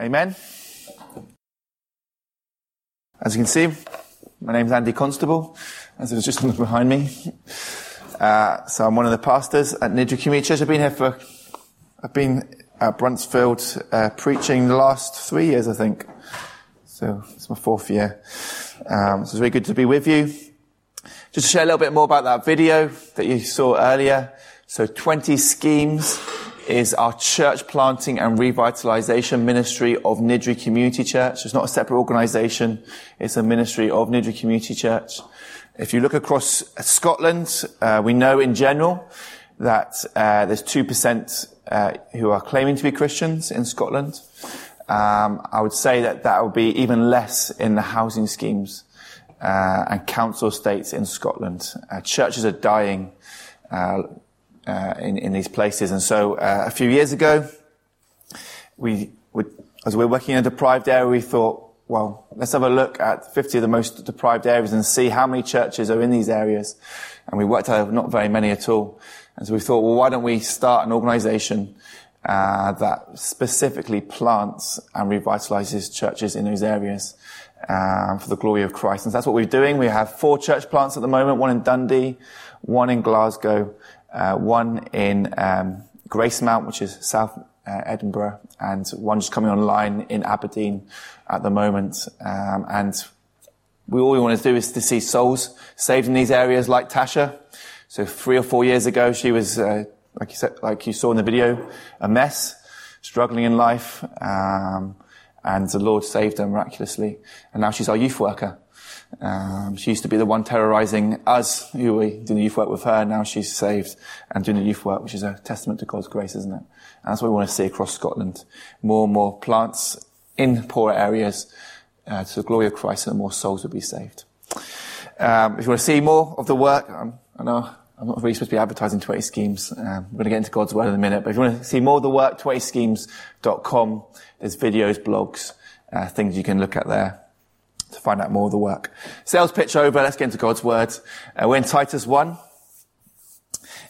Amen. As you can see, my name's Andy Constable, as it was just behind me. Uh, so I'm one of the pastors at Niddrie Community Church. I've been here for, I've been at Bruntsfield uh, preaching the last three years, I think. So it's my fourth year. Um, so it's really good to be with you. Just to share a little bit more about that video that you saw earlier. So 20 schemes is our church planting and revitalization ministry of Niddrie Community Church. It's not a separate organization. It's a ministry of Niddrie Community Church. If you look across Scotland, uh, we know in general that uh, there's 2% uh, who are claiming to be Christians in Scotland. Um, I would say that that would be even less in the housing schemes uh, and council estates in Scotland. Uh, churches are dying uh, in, in these places. And so uh, a few years ago, we, as we were working in a deprived area, we thought, well, let's have a look at 50 of the most deprived areas and see how many churches are in these areas. And we worked out not very many at all. And so we thought, well, why don't we start an organization uh, that specifically plants and revitalizes churches in those areas um, for the glory of Christ. And that's what we're doing. We have four church plants at the moment, one in Dundee, one in Glasgow, uh, one in um, Gracemount, which is South uh, Edinburgh, and one just coming online in Aberdeen at the moment. Um, and we all we want to do is to see souls saved in these areas, like Tasha. So three or four years ago, she was, uh, like you said, like you saw in the video, a mess, struggling in life, um, and the Lord saved her miraculously. And now she's our youth worker. Um, she used to be the one terrorizing us who were doing the youth work with her. Now she's saved and doing the youth work, which is a testament to God's grace, isn't it? And that's what we want to see across Scotland. More and more plants in poorer areas uh, to the glory of Christ and more souls will be saved. Um, if you want to see more of the work, um, I know I'm not really supposed to be advertising 20 schemes. Um, we're going to get into God's word in a minute. But if you want to see more of the work, 20schemes.com. There's videos, blogs, uh, things you can look at there to find out more of the work. Sales pitch over. Let's get into God's word. Uh, we're in Titus 1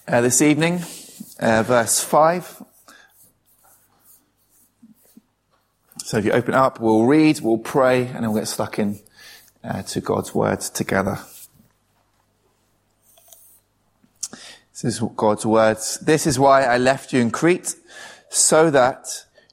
uh, this evening, uh, verse 5. So if you open up, we'll read, we'll pray, and then we'll get stuck in uh, to God's word together. This is God's words. This is why I left you in Crete, so that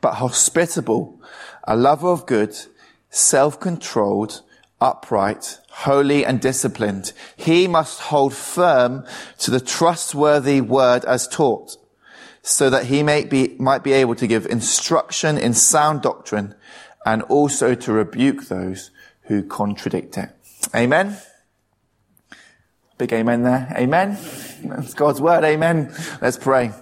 but hospitable, a lover of good, self-controlled, upright, holy and disciplined. He must hold firm to the trustworthy word as taught, so that he may be, might be able to give instruction in sound doctrine and also to rebuke those who contradict it. Amen. Big amen there. Amen. That's God's word. Amen. Let's pray.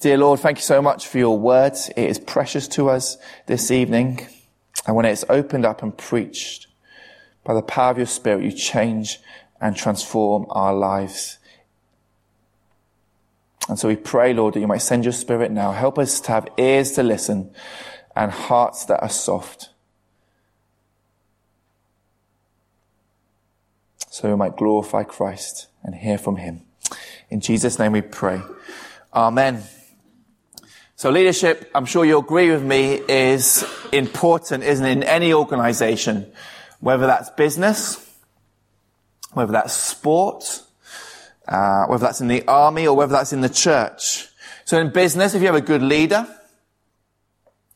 Dear Lord, thank you so much for your words. It is precious to us this evening. And when it's opened up and preached by the power of your spirit, you change and transform our lives. And so we pray, Lord, that you might send your spirit now. Help us to have ears to listen and hearts that are soft. So we might glorify Christ and hear from him. In Jesus' name we pray. Amen. So leadership, I'm sure you'll agree with me, is important, isn't it, in any organization, whether that's business, whether that's sport, uh, whether that's in the army or whether that's in the church. So in business, if you have a good leader,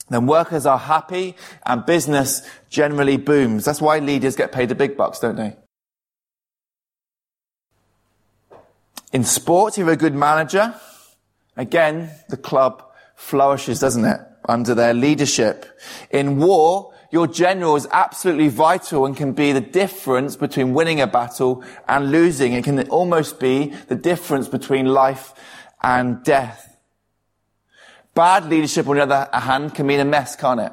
then workers are happy and business generally booms. That's why leaders get paid the big bucks, don't they? In sport, if you have a good manager. Again, the club flourishes, doesn't it? Under their leadership. In war, your general is absolutely vital and can be the difference between winning a battle and losing. It can almost be the difference between life and death. Bad leadership, on the other hand, can mean a mess, can't it?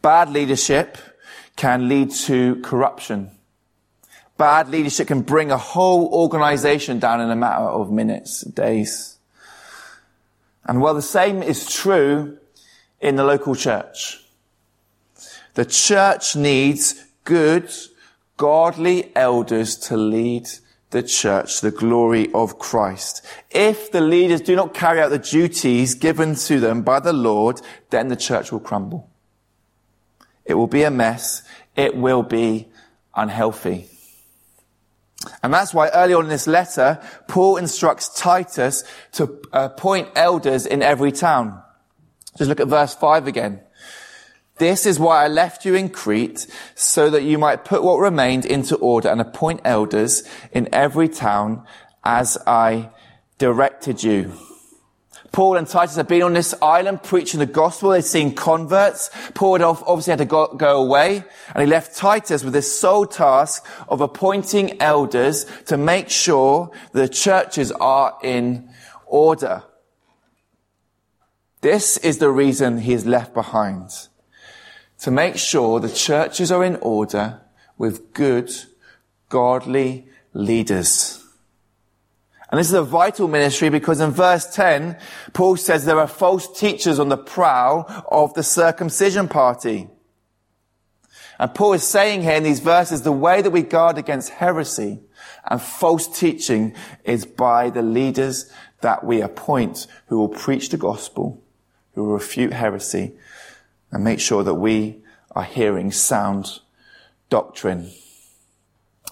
Bad leadership can lead to corruption. Bad leadership can bring a whole organization down in a matter of minutes, days. And well, the same is true in the local church. The church needs good, godly elders to lead the church, the glory of Christ. If the leaders do not carry out the duties given to them by the Lord, then the church will crumble. It will be a mess. It will be unhealthy. And that's why early on in this letter, Paul instructs Titus to uh, appoint elders in every town. Just look at verse 5 again. This is why I left you in Crete, so that you might put what remained into order and appoint elders in every town as I directed you. Paul and Titus have been on this island preaching the gospel. They've seen converts. Paul had obviously had to go, go, away and he left Titus with this sole task of appointing elders to make sure the churches are in order. This is the reason he is left behind to make sure the churches are in order with good, godly leaders. And this is a vital ministry because in verse 10, Paul says there are false teachers on the prowl of the circumcision party. And Paul is saying here in these verses, the way that we guard against heresy and false teaching is by the leaders that we appoint who will preach the gospel, who will refute heresy, and make sure that we are hearing sound doctrine.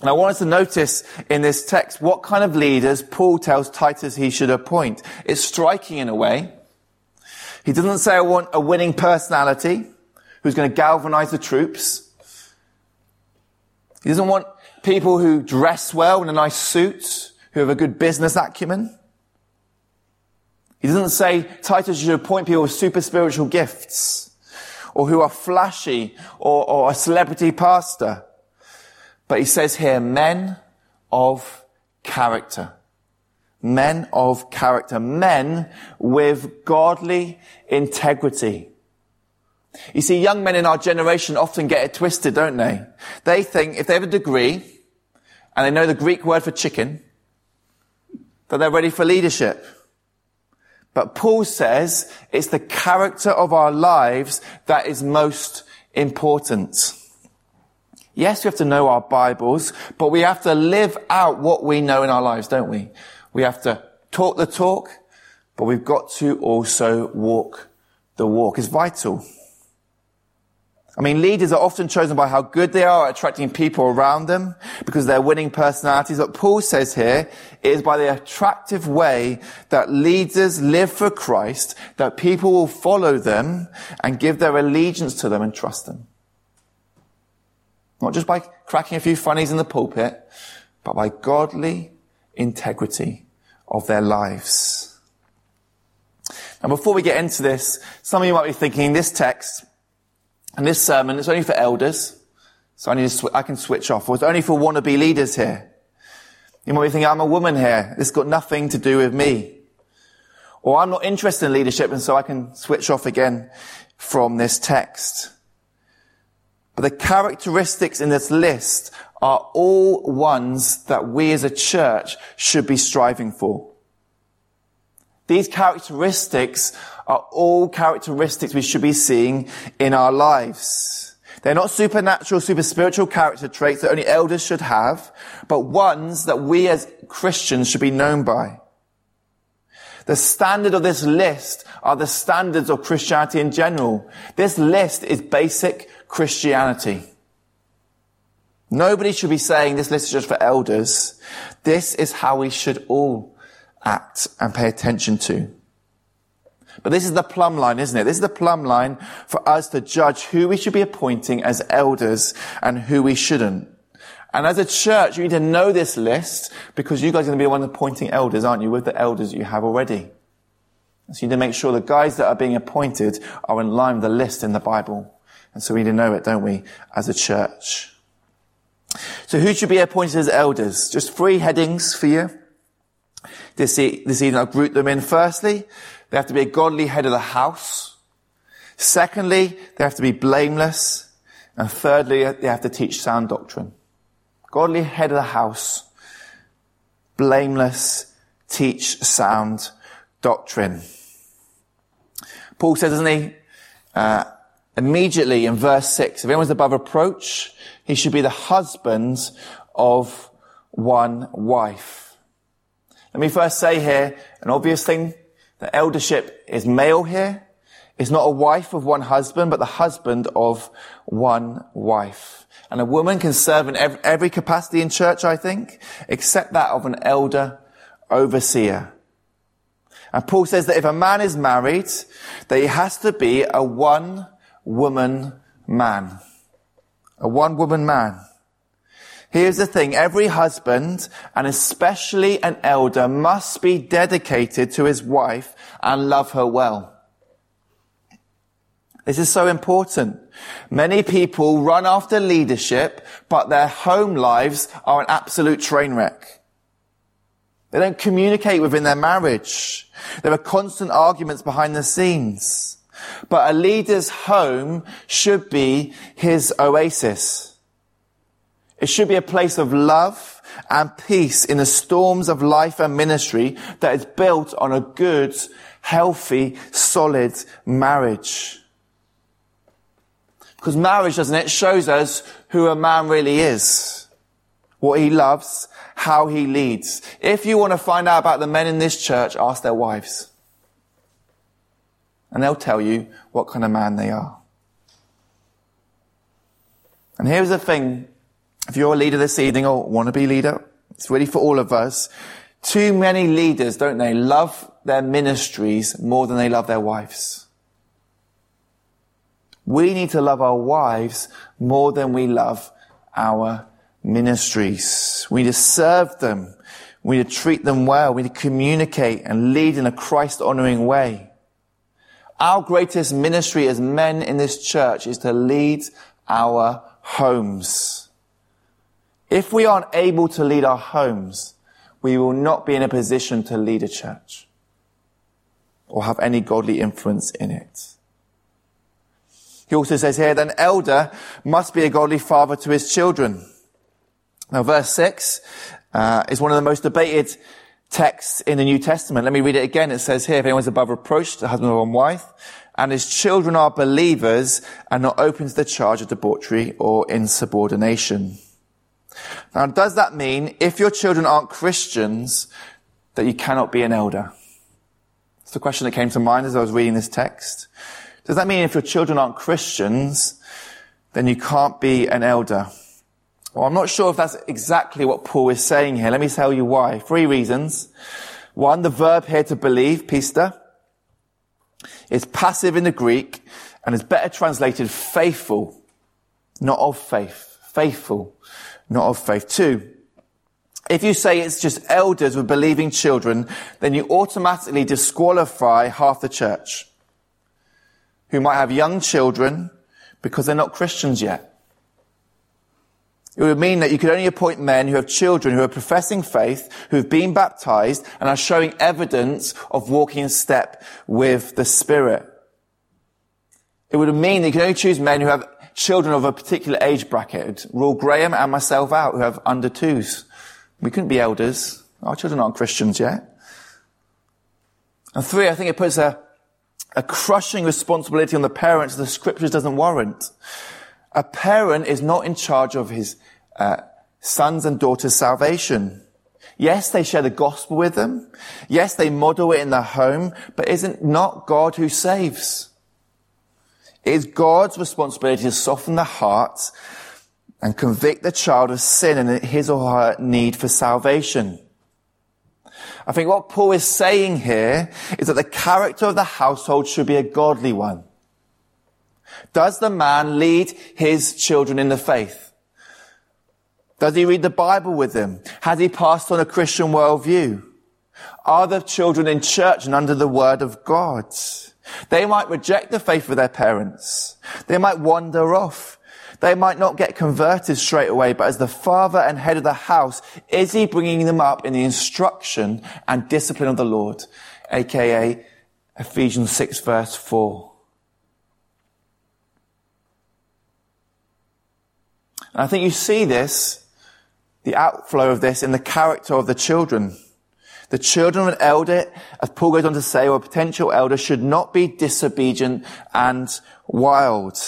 And I want us to notice in this text what kind of leaders Paul tells Titus he should appoint. It's striking in a way. He doesn't say, I want a winning personality who's going to galvanize the troops. He doesn't want people who dress well in a nice suit, who have a good business acumen. He doesn't say Titus should appoint people with super spiritual gifts or who are flashy or, or a celebrity pastor. But he says here, men of character. Men of character. Men with godly integrity. You see, young men in our generation often get it twisted, don't they? They think if they have a degree and they know the Greek word for chicken, that they're ready for leadership. But Paul says it's the character of our lives that is most important. Yes, we have to know our Bibles, but we have to live out what we know in our lives, don't we? We have to talk the talk, but we've got to also walk the walk. It's vital. I mean, leaders are often chosen by how good they are at attracting people around them because they're winning personalities. But Paul says here is by the attractive way that leaders live for Christ, that people will follow them and give their allegiance to them and trust them. Not just by cracking a few funnies in the pulpit, but by godly integrity of their lives. Now, before we get into this, some of you might be thinking this text and this sermon is only for elders, so I need to sw- I can switch off. Or it's only for wannabe leaders here. You might be thinking, I'm a woman here. This has got nothing to do with me. Or I'm not interested in leadership, and so I can switch off again from this text. But the characteristics in this list are all ones that we as a church should be striving for. These characteristics are all characteristics we should be seeing in our lives. They're not supernatural, super spiritual character traits that only elders should have, but ones that we as Christians should be known by. The standard of this list are the standards of Christianity in general. This list is basic Christianity. Nobody should be saying this list is just for elders. This is how we should all act and pay attention to. But this is the plumb line, isn't it? This is the plumb line for us to judge who we should be appointing as elders and who we shouldn't. And as a church, you need to know this list because you guys are going to be the one appointing elders, aren't you, with the elders you have already. So you need to make sure the guys that are being appointed are in line with the list in the Bible. And so we need to know it, don't we, as a church. So who should be appointed as elders? Just three headings for you. This, this evening I've grouped them in. Firstly, they have to be a godly head of the house. Secondly, they have to be blameless. And thirdly, they have to teach sound doctrine. Godly head of the house, blameless, teach sound doctrine. Paul says, doesn't he? Uh, immediately in verse 6, if anyone's above reproach, he should be the husband of one wife. Let me first say here an obvious thing. The eldership is male here. It's not a wife of one husband, but the husband of one wife. And a woman can serve in every, capacity in church, I think, except that of an elder overseer. And Paul says that if a man is married, that he has to be a one woman man. A one woman man. Here's the thing. Every husband, and especially an elder, must be dedicated to his wife and love her well. This is so important. Many people run after leadership, but their home lives are an absolute train wreck. They don't communicate within their marriage. There are constant arguments behind the scenes. But a leader's home should be his oasis. It should be a place of love and peace in the storms of life and ministry that is built on a good, healthy, solid marriage. Because marriage, doesn't it, shows us who a man really is. What he loves how he leads. If you want to find out about the men in this church, ask their wives. And they'll tell you what kind of man they are. And here's the thing. If you're a leader this evening or want to be leader, it's really for all of us. Too many leaders, don't they, love their ministries more than they love their wives. We need to love our wives more than we love our ministries. We need to serve them. We need to treat them well. We need to communicate and lead in a Christ honoring way. Our greatest ministry as men in this church is to lead our homes. If we aren't able to lead our homes, we will not be in a position to lead a church or have any godly influence in it. He also says here that an elder must be a godly father to his children. Now, verse 6 uh, is one of the most debated texts in the New Testament. Let me read it again. It says here, if anyone's above reproach, the husband or wife, and his children are believers and not open to the charge of debauchery or insubordination. Now, does that mean if your children aren't Christians, that you cannot be an elder? It's the question that came to mind as I was reading this text. Does that mean if your children aren't Christians, then you can't be an elder? Well, I'm not sure if that's exactly what Paul is saying here. Let me tell you why. Three reasons. One, the verb here to believe, pista, is passive in the Greek and is better translated faithful, not of faith. Faithful, not of faith. Two, if you say it's just elders with believing children, then you automatically disqualify half the church who might have young children because they're not Christians yet. It would mean that you could only appoint men who have children who are professing faith, who have been baptized and are showing evidence of walking in step with the Spirit. It would mean that you can only choose men who have children of a particular age bracket. Rule Graham and myself out who have under twos. We couldn't be elders. Our children aren't Christians yet. And three, I think it puts a, a crushing responsibility on the parents that the scriptures doesn't warrant. A parent is not in charge of his uh, sons and daughters' salvation. Yes, they share the gospel with them. Yes, they model it in their home, but isn't not God who saves? It is God's responsibility to soften the heart and convict the child of sin and his or her need for salvation. I think what Paul is saying here is that the character of the household should be a godly one. Does the man lead his children in the faith? Does he read the Bible with them? Has he passed on a Christian worldview? Are the children in church and under the word of God? They might reject the faith of their parents. They might wander off. They might not get converted straight away, but as the father and head of the house, is he bringing them up in the instruction and discipline of the Lord? AKA Ephesians 6 verse 4. And I think you see this, the outflow of this in the character of the children. The children of an elder, as Paul goes on to say, or a potential elder should not be disobedient and wild.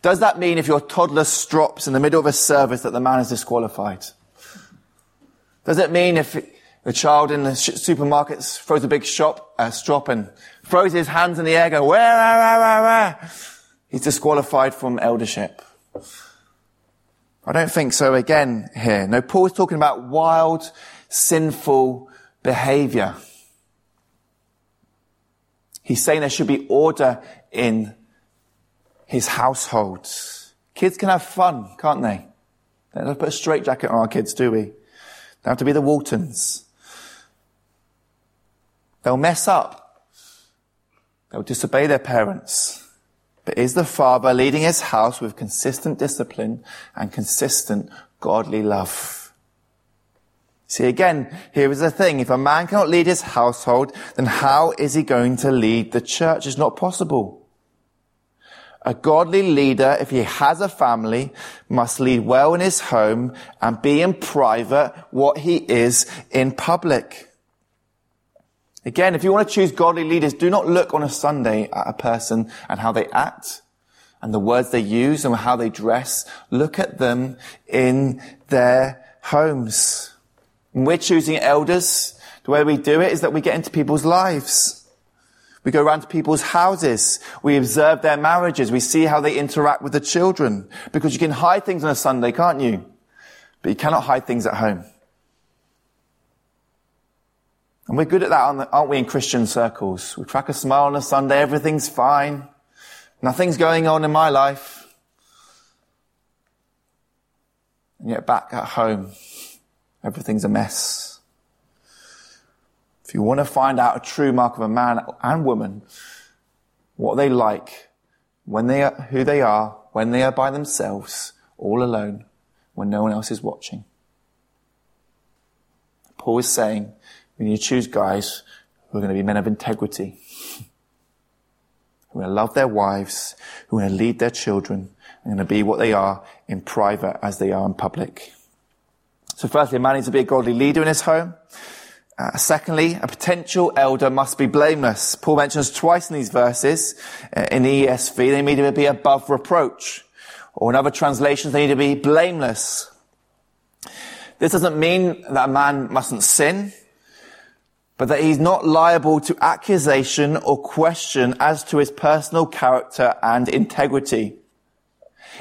Does that mean if your toddler strops in the middle of a service that the man is disqualified? Does it mean if the child in the supermarket throws a big shop, uh, strop and throws his hands in the air, go, where, where, where, where, where? He's disqualified from eldership. I don't think so again here. No, Paul is talking about wild, sinful behavior. He's saying there should be order in his household. Kids can have fun, can't they? They don't put a straitjacket on our kids, do we? They have to be the Waltons. They'll mess up. They'll disobey their parents. But is the father leading his house with consistent discipline and consistent godly love? See again, here is the thing. If a man cannot lead his household, then how is he going to lead the church? It's not possible. A godly leader, if he has a family, must lead well in his home and be in private what he is in public. Again, if you want to choose godly leaders, do not look on a Sunday at a person and how they act and the words they use and how they dress. Look at them in their homes. When we're choosing elders, the way we do it is that we get into people's lives. We go around to people's houses. We observe their marriages. We see how they interact with the children. Because you can hide things on a Sunday, can't you? But you cannot hide things at home. And we're good at that, aren't we, in Christian circles? We crack a smile on a Sunday, everything's fine. Nothing's going on in my life. And yet back at home, everything's a mess. If you want to find out a true mark of a man and woman, what they like, when they are, who they are, when they are by themselves, all alone, when no one else is watching. Paul is saying we need to choose guys who are going to be men of integrity, who are going to love their wives, who are going to lead their children, and going to be what they are in private as they are in public. So firstly, a man needs to be a godly leader in his home. Uh, secondly, a potential elder must be blameless. Paul mentions twice in these verses uh, in the ESV they need to be above reproach, or in other translations they need to be blameless. This doesn't mean that a man mustn't sin, but that he's not liable to accusation or question as to his personal character and integrity.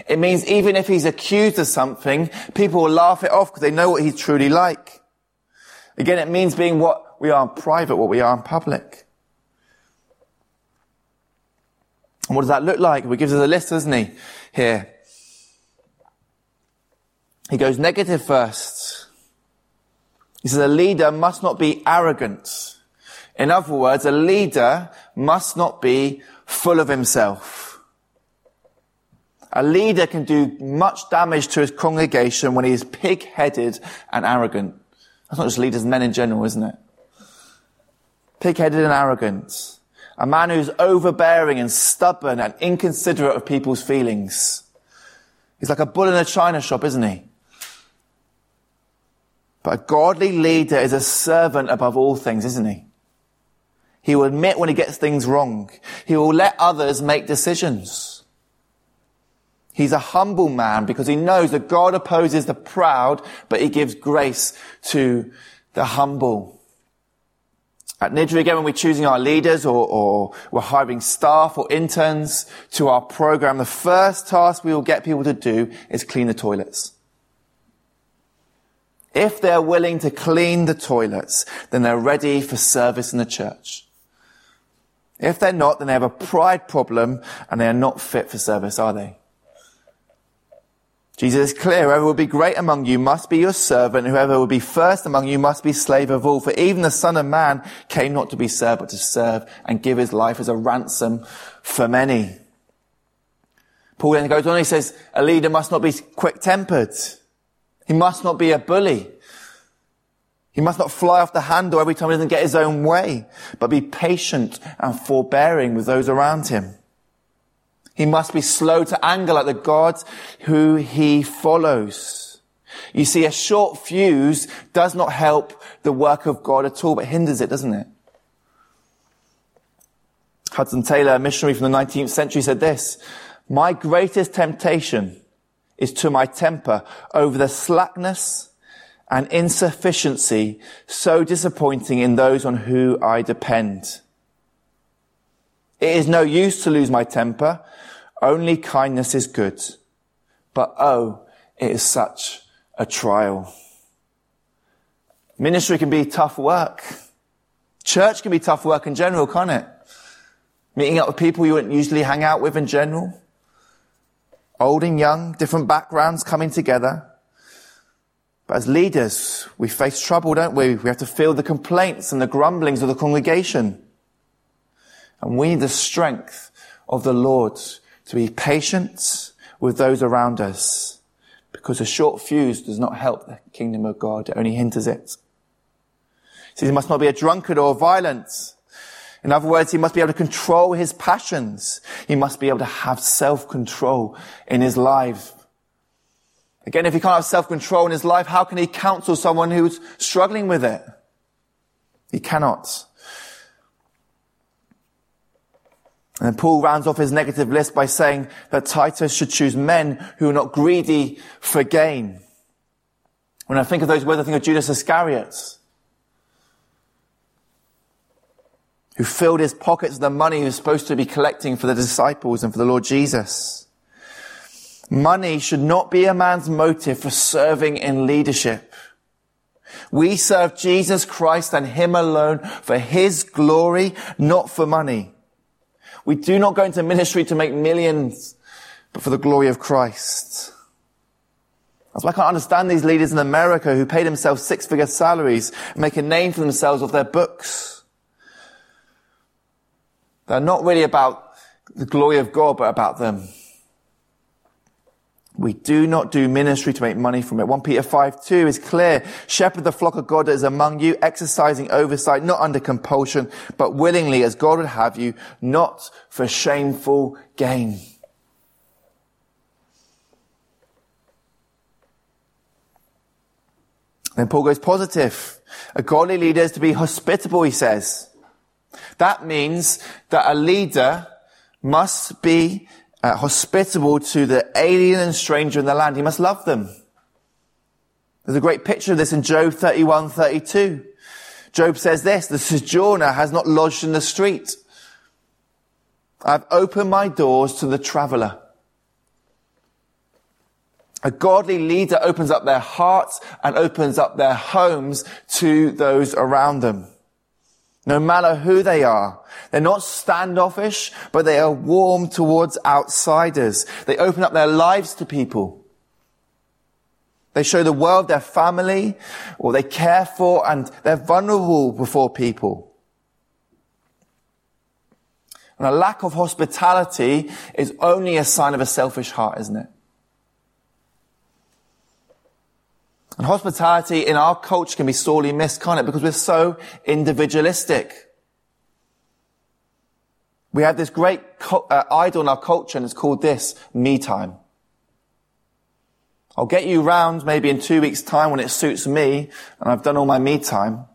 It means even if he's accused of something, people will laugh it off because they know what he's truly like. Again, it means being what we are in private, what we are in public. And what does that look like? He gives us a list, doesn't he? Here. He goes negative first. He says a leader must not be arrogant. In other words, a leader must not be full of himself. A leader can do much damage to his congregation when he is pig-headed and arrogant. That's not just leaders, men in general, isn't it? Pig-headed and arrogant. A man who's overbearing and stubborn and inconsiderate of people's feelings. He's like a bull in a china shop, isn't he? But a godly leader is a servant above all things, isn't he? He will admit when he gets things wrong. He will let others make decisions. He's a humble man because he knows that God opposes the proud, but he gives grace to the humble. At Niddrie, again, when we're choosing our leaders or, or, we're hiring staff or interns to our program, the first task we will get people to do is clean the toilets. If they're willing to clean the toilets, then they're ready for service in the church. If they're not, then they have a pride problem and they are not fit for service, are they? Jesus is clear, whoever will be great among you must be your servant, whoever will be first among you must be slave of all. For even the Son of Man came not to be served, but to serve and give his life as a ransom for many. Paul then goes on, he says, a leader must not be quick-tempered. He must not be a bully. He must not fly off the handle every time he doesn't get his own way, but be patient and forbearing with those around him. He must be slow to anger like the God who he follows. You see, a short fuse does not help the work of God at all, but hinders it, doesn't it? Hudson Taylor, a missionary from the 19th century, said this, My greatest temptation is to my temper over the slackness and insufficiency so disappointing in those on who I depend. It is no use to lose my temper. Only kindness is good. But oh, it is such a trial. Ministry can be tough work. Church can be tough work in general, can't it? Meeting up with people you wouldn't usually hang out with in general. Old and young, different backgrounds coming together. But as leaders, we face trouble, don't we? We have to feel the complaints and the grumblings of the congregation. And we need the strength of the Lord to be patient with those around us. Because a short fuse does not help the kingdom of God. It only hinders it. See, he must not be a drunkard or violent. In other words, he must be able to control his passions. He must be able to have self-control in his life. Again, if he can't have self-control in his life, how can he counsel someone who's struggling with it? He cannot. And Paul rounds off his negative list by saying that Titus should choose men who are not greedy for gain. When I think of those words, I think of Judas Iscariot, who filled his pockets with the money he was supposed to be collecting for the disciples and for the Lord Jesus. Money should not be a man's motive for serving in leadership. We serve Jesus Christ and Him alone for His glory, not for money. We do not go into ministry to make millions, but for the glory of Christ. That's why I can't understand these leaders in America who pay themselves six figure salaries and make a name for themselves off their books. They're not really about the glory of God, but about them. We do not do ministry to make money from it. 1 Peter 5, 2 is clear. Shepherd the flock of God that is among you, exercising oversight, not under compulsion, but willingly as God would have you, not for shameful gain. Then Paul goes positive. A godly leader is to be hospitable, he says. That means that a leader must be uh, hospitable to the alien and stranger in the land. He must love them. There's a great picture of this in Job 31, 32. Job says this, the sojourner has not lodged in the street. I've opened my doors to the traveler. A godly leader opens up their hearts and opens up their homes to those around them no matter who they are. They're not standoffish, but they are warm towards outsiders. They open up their lives to people. They show the world their family, or they care for, and they're vulnerable before people. And a lack of hospitality is only a sign of a selfish heart, isn't it? And hospitality in our culture can be sorely missed, can't it? Because we're so individualistic. We have this great uh, idol in our culture and it's called this, me time. I'll get you round maybe in two weeks time when it suits me and I've done all my me time.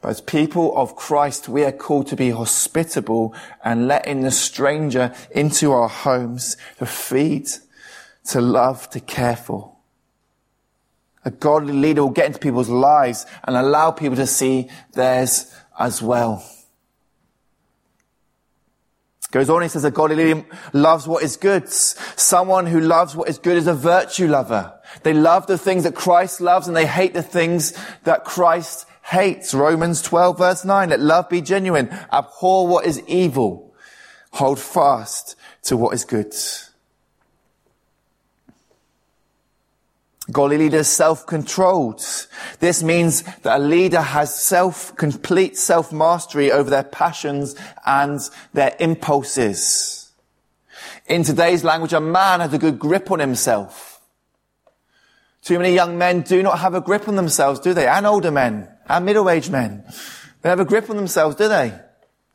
But as people of Christ, we are called to be hospitable and letting the stranger into our homes to feed to love, to care for. A godly leader will get into people's lives and allow people to see theirs as well. Goes on, he says a godly leader loves what is good. Someone who loves what is good is a virtue lover. They love the things that Christ loves and they hate the things that Christ hates. Romans 12 verse 9, let love be genuine. Abhor what is evil. Hold fast to what is good. Godly leaders self-controlled. This means that a leader has self, complete self-mastery over their passions and their impulses. In today's language, a man has a good grip on himself. Too many young men do not have a grip on themselves, do they? And older men, and middle-aged men. They have a grip on themselves, do they?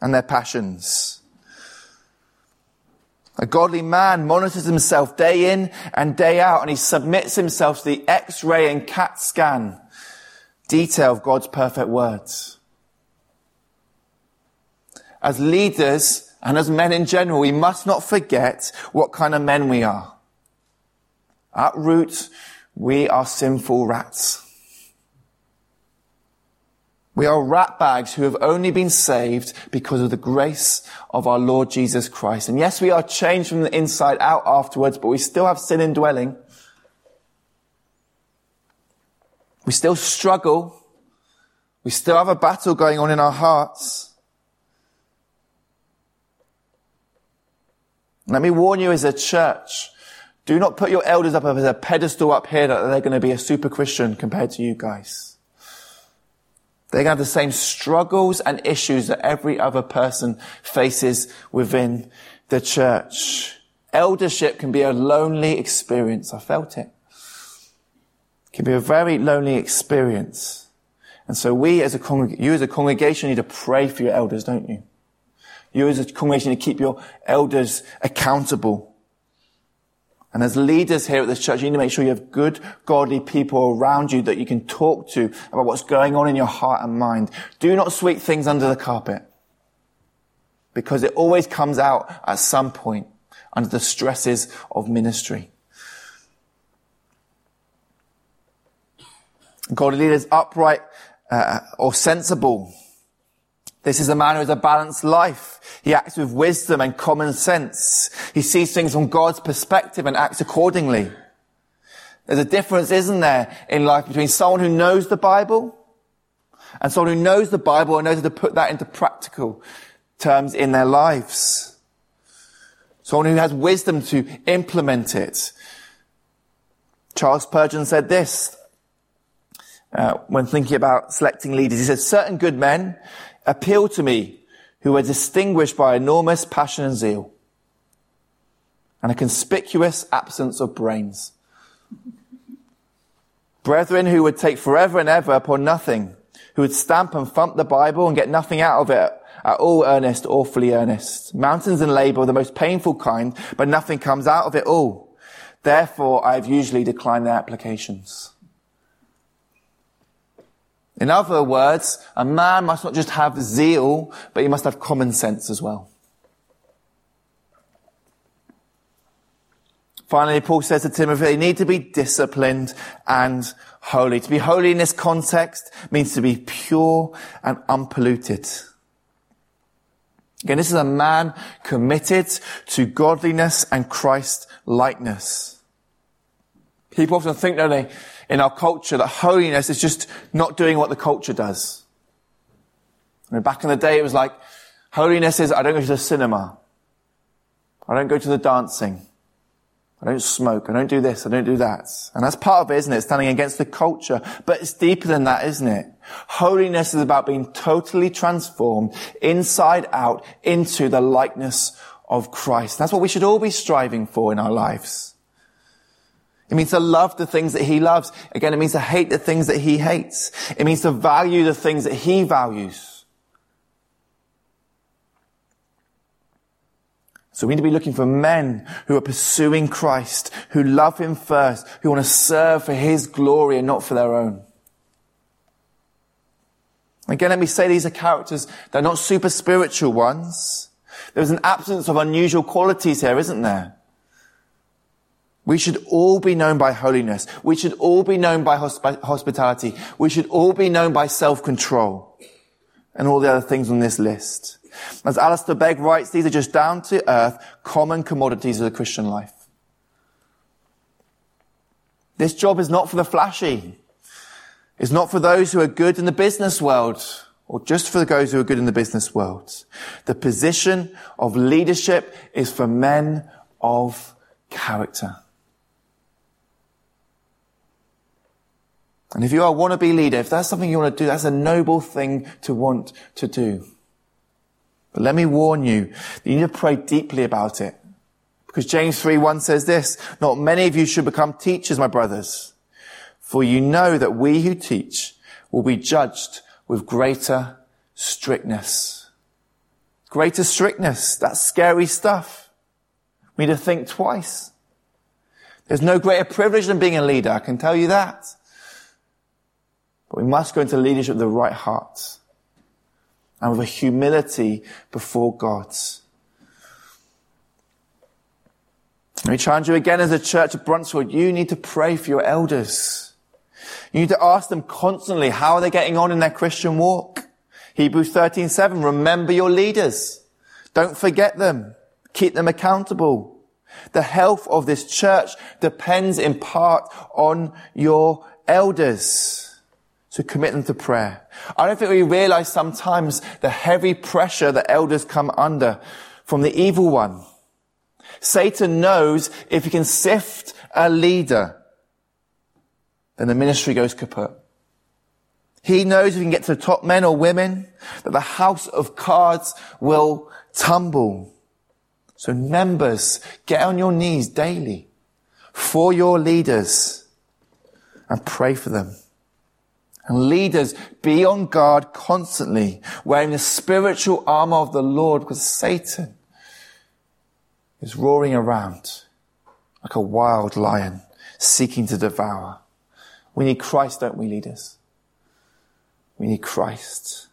And their passions. A godly man monitors himself day in and day out and he submits himself to the x-ray and CAT scan detail of God's perfect words. As leaders and as men in general, we must not forget what kind of men we are. At root, we are sinful rats. We are rat bags who have only been saved because of the grace of our Lord Jesus Christ. And yes, we are changed from the inside out afterwards, but we still have sin indwelling. We still struggle. We still have a battle going on in our hearts. Let me warn you as a church, do not put your elders up as a pedestal up here that they're going to be a super Christian compared to you guys. They're going to have the same struggles and issues that every other person faces within the church. Eldership can be a lonely experience. I felt it. It can be a very lonely experience. And so we as a congreg- you as a congregation need to pray for your elders, don't you? You as a congregation need to keep your elders accountable. And as leaders here at this church, you need to make sure you have good, godly people around you that you can talk to about what's going on in your heart and mind. Do not sweep things under the carpet. Because it always comes out at some point under the stresses of ministry. Godly leaders upright uh, or sensible this is a man who has a balanced life. He acts with wisdom and common sense. He sees things from God's perspective and acts accordingly. There's a difference, isn't there, in life between someone who knows the Bible and someone who knows the Bible and knows how to put that into practical terms in their lives. Someone who has wisdom to implement it. Charles Spurgeon said this uh, when thinking about selecting leaders. He said, certain good men appeal to me who are distinguished by enormous passion and zeal and a conspicuous absence of brains. Brethren who would take forever and ever upon nothing, who would stamp and thump the Bible and get nothing out of it at all earnest, awfully earnest. Mountains and labor the most painful kind, but nothing comes out of it all. Therefore, I have usually declined their applications. In other words, a man must not just have zeal, but he must have common sense as well. Finally, Paul says to Timothy, they need to be disciplined and holy. To be holy in this context means to be pure and unpolluted. Again, this is a man committed to godliness and Christ likeness. People often think, don't they, in our culture that holiness is just not doing what the culture does. I mean, back in the day, it was like, holiness is I don't go to the cinema. I don't go to the dancing. I don't smoke. I don't do this. I don't do that. And that's part of it, isn't it? Standing against the culture. But it's deeper than that, isn't it? Holiness is about being totally transformed inside out into the likeness of Christ. That's what we should all be striving for in our lives. It means to love the things that he loves. Again, it means to hate the things that he hates. It means to value the things that he values. So we need to be looking for men who are pursuing Christ, who love him first, who want to serve for his glory and not for their own. Again, let me say these are characters, they're not super spiritual ones. There's an absence of unusual qualities here, isn't there? We should all be known by holiness. We should all be known by hosp- hospitality. We should all be known by self-control and all the other things on this list. As Alistair Begg writes, these are just down to earth, common commodities of the Christian life. This job is not for the flashy. It's not for those who are good in the business world or just for those who are good in the business world. The position of leadership is for men of character. And if you are a wannabe leader, if that's something you want to do, that's a noble thing to want to do. But let me warn you you need to pray deeply about it. Because James 3 1 says this, not many of you should become teachers, my brothers. For you know that we who teach will be judged with greater strictness. Greater strictness. That's scary stuff. We need to think twice. There's no greater privilege than being a leader, I can tell you that. But we must go into leadership with the right heart and with a humility before God. Let me challenge you again as a church of Bruntsfield. You need to pray for your elders. You need to ask them constantly, how are they getting on in their Christian walk? Hebrews 13, 7, remember your leaders. Don't forget them. Keep them accountable. The health of this church depends in part on your elders. So commit them to prayer. I don't think we realize sometimes the heavy pressure that elders come under from the evil one. Satan knows if he can sift a leader, then the ministry goes kaput. He knows if he can get to the top men or women, that the house of cards will tumble. So members, get on your knees daily for your leaders and pray for them. And leaders, be on guard constantly, wearing the spiritual armor of the Lord, because Satan is roaring around like a wild lion, seeking to devour. We need Christ, don't we, leaders? We need Christ.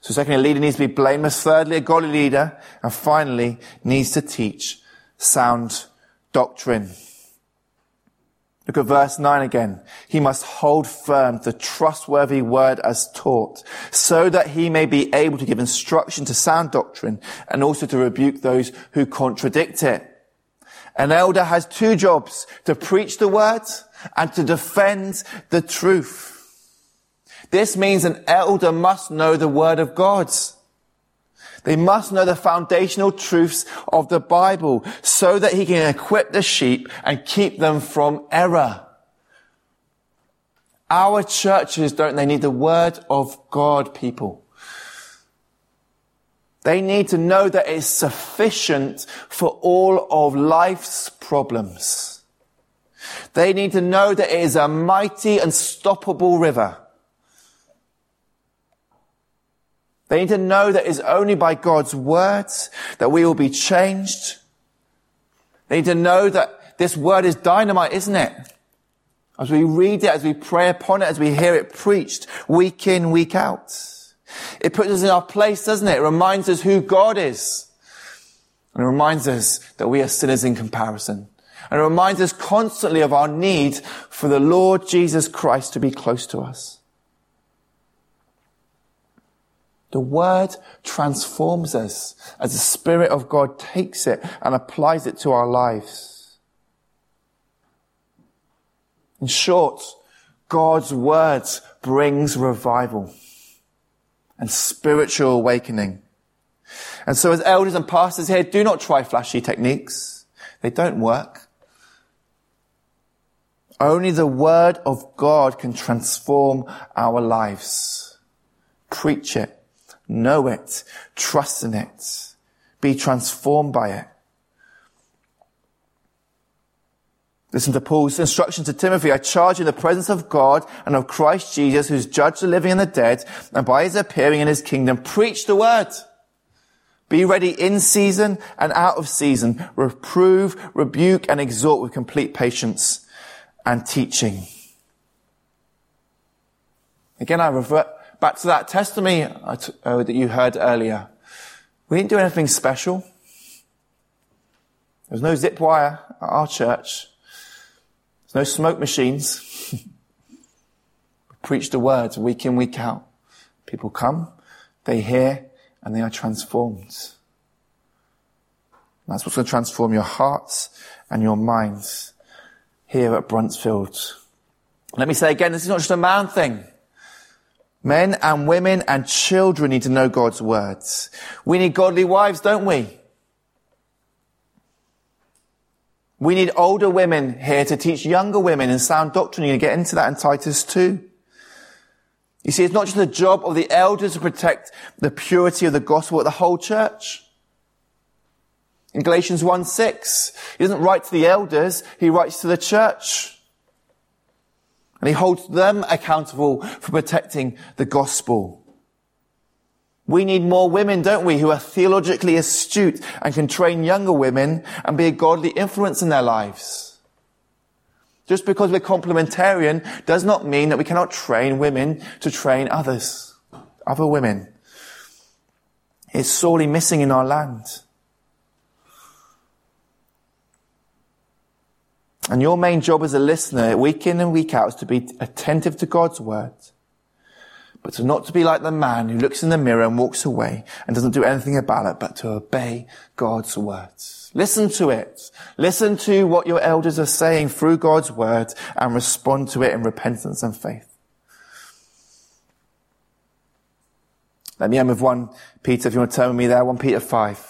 So secondly, a leader needs to be blameless. Thirdly, a godly leader. And finally, needs to teach sound doctrine. Look at verse 9 again. He must hold firm the trustworthy word as taught, so that he may be able to give instruction to sound doctrine and also to rebuke those who contradict it. An elder has two jobs, to preach the word and to defend the truth. This means an elder must know the word of God. They must know the foundational truths of the Bible so that he can equip the sheep and keep them from error. Our churches, don't they need the word of God, people? They need to know that it's sufficient for all of life's problems. They need to know that it is a mighty, and unstoppable river They need to know that it's only by God's words that we will be changed. They need to know that this word is dynamite, isn't it? As we read it, as we pray upon it, as we hear it preached week in, week out. It puts us in our place, doesn't it? It reminds us who God is. And it reminds us that we are sinners in comparison. And it reminds us constantly of our need for the Lord Jesus Christ to be close to us. The word transforms us as the Spirit of God takes it and applies it to our lives. In short, God's word brings revival and spiritual awakening. And so as elders and pastors here, do not try flashy techniques. They don't work. Only the word of God can transform our lives. Preach it know it, trust in it, be transformed by it. Listen to Paul's instruction to Timothy. I charge you in the presence of God and of Christ Jesus, who's judged the living and the dead, and by his appearing in his kingdom, preach the word. Be ready in season and out of season. Reprove, rebuke, and exhort with complete patience and teaching. Again, I revert back to that testimony uh, that you heard earlier. We didn't do anything special. There was no zip wire at our church. There's no smoke machines. we preach the words week in, week out. People come, they hear, and they are transformed. And that's what's going to transform your hearts and your minds here at Bruntsfield. Let me say again, this is not just a man thing. Men and women and children need to know God's words. We need godly wives, don't we? We need older women here to teach younger women in sound doctrine. You get into that in Titus 2. You see, it's not just the job of the elders to protect the purity of the gospel of the whole church. In Galatians 1 6, he doesn't write to the elders, he writes to the church. And he holds them accountable for protecting the gospel. We need more women, don't we, who are theologically astute and can train younger women and be a godly influence in their lives. Just because we're complementarian does not mean that we cannot train women to train others, other women. It's sorely missing in our land. And your main job as a listener, week in and week out, is to be attentive to God's word but to not to be like the man who looks in the mirror and walks away and doesn't do anything about it, but to obey God's words. Listen to it. Listen to what your elders are saying through God's word and respond to it in repentance and faith. Let me end with 1 Peter, if you want to turn with me there, 1 Peter 5.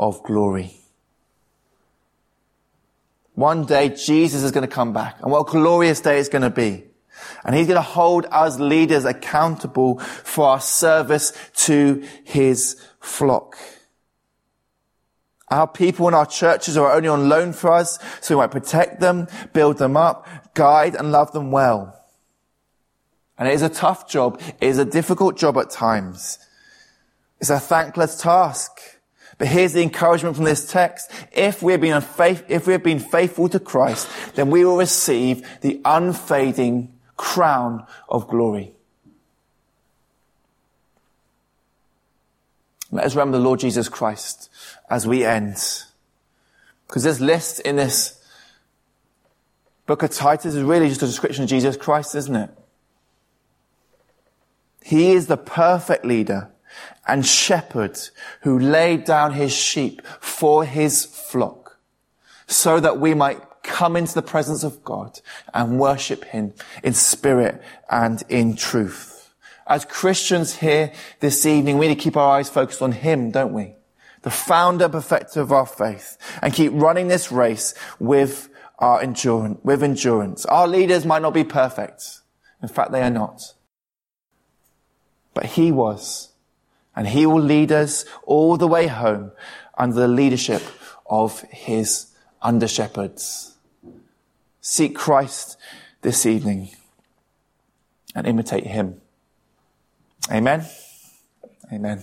of glory. One day Jesus is going to come back and what a glorious day it's going to be. And he's going to hold us leaders accountable for our service to his flock. Our people in our churches are only on loan for us, so we might protect them, build them up, guide and love them well. And it is a tough job. It is a difficult job at times. It's a thankless task. But here's the encouragement from this text. If we've been faith, if we've been faithful to Christ, then we will receive the unfading crown of glory. Let us remember the Lord Jesus Christ as we end. Because this list in this book of Titus is really just a description of Jesus Christ, isn't it? He is the perfect leader and shepherd who laid down his sheep for his flock so that we might come into the presence of God and worship him in spirit and in truth. As Christians here this evening, we need to keep our eyes focused on him, don't we? The founder, perfecter of our faith and keep running this race with our endurance, with endurance. Our leaders might not be perfect. In fact, they are not. But he was and he will lead us all the way home under the leadership of his under shepherds. Seek Christ this evening and imitate him. Amen. Amen.